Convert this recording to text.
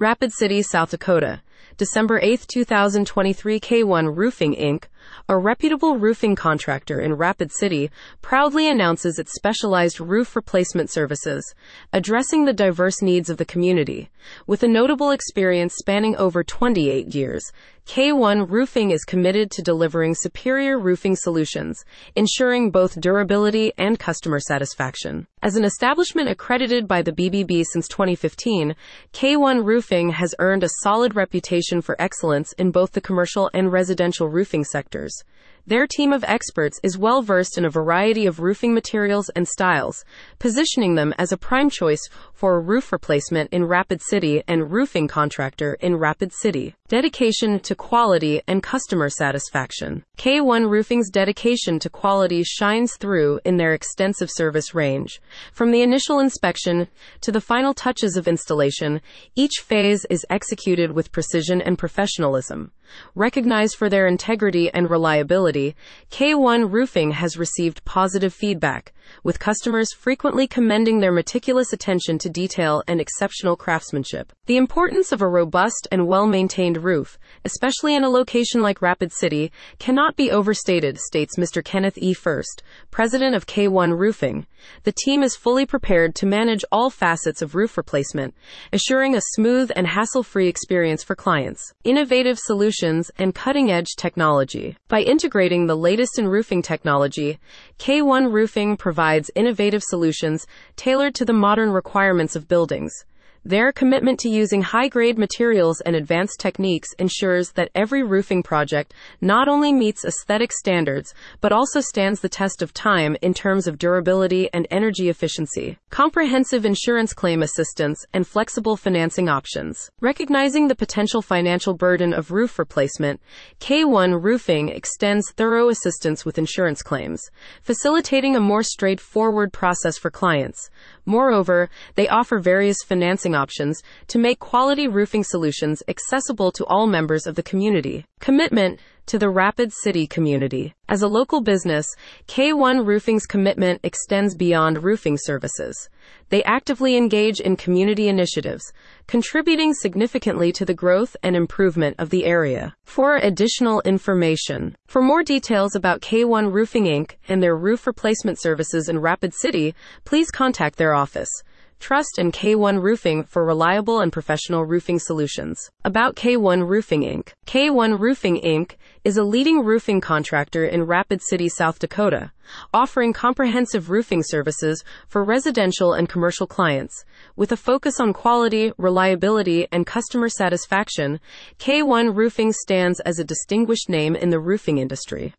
Rapid City, South Dakota. December 8, 2023 K1 Roofing Inc., a reputable roofing contractor in Rapid City, proudly announces its specialized roof replacement services, addressing the diverse needs of the community. With a notable experience spanning over 28 years, K1 Roofing is committed to delivering superior roofing solutions, ensuring both durability and customer satisfaction. As an establishment accredited by the BBB since 2015, K1 Roofing has earned a solid reputation for excellence in both the commercial and residential roofing sectors. Their team of experts is well versed in a variety of roofing materials and styles, positioning them as a prime choice for a roof replacement in Rapid City and roofing contractor in Rapid City. Dedication to quality and customer satisfaction. K1 Roofing's dedication to quality shines through in their extensive service range. From the initial inspection to the final touches of installation, each phase is executed with precision and professionalism. Recognized for their integrity and reliability, K1 Roofing has received positive feedback, with customers frequently commending their meticulous attention to detail and exceptional craftsmanship. The importance of a robust and well maintained roof, especially in a location like Rapid City, cannot be overstated, states Mr. Kenneth E. First, president of K1 Roofing. The team is fully prepared to manage all facets of roof replacement, assuring a smooth and hassle free experience for clients. Innovative solutions and cutting edge technology. By integrating the latest in roofing technology, K1 Roofing provides innovative solutions tailored to the modern requirements of buildings. Their commitment to using high grade materials and advanced techniques ensures that every roofing project not only meets aesthetic standards, but also stands the test of time in terms of durability and energy efficiency. Comprehensive insurance claim assistance and flexible financing options. Recognizing the potential financial burden of roof replacement, K1 Roofing extends thorough assistance with insurance claims, facilitating a more straightforward process for clients. Moreover, they offer various financing options to make quality roofing solutions accessible to all members of the community. Commitment to the Rapid City community. As a local business, K1 Roofing's commitment extends beyond roofing services. They actively engage in community initiatives, contributing significantly to the growth and improvement of the area. For additional information, for more details about K1 Roofing Inc. and their roof replacement services in Rapid City, please contact their office. Trust in K1 Roofing for reliable and professional roofing solutions. About K1 Roofing Inc. K1 Roofing Inc. is a leading roofing contractor in Rapid City, South Dakota, offering comprehensive roofing services for residential and commercial clients. With a focus on quality, reliability, and customer satisfaction, K1 Roofing stands as a distinguished name in the roofing industry.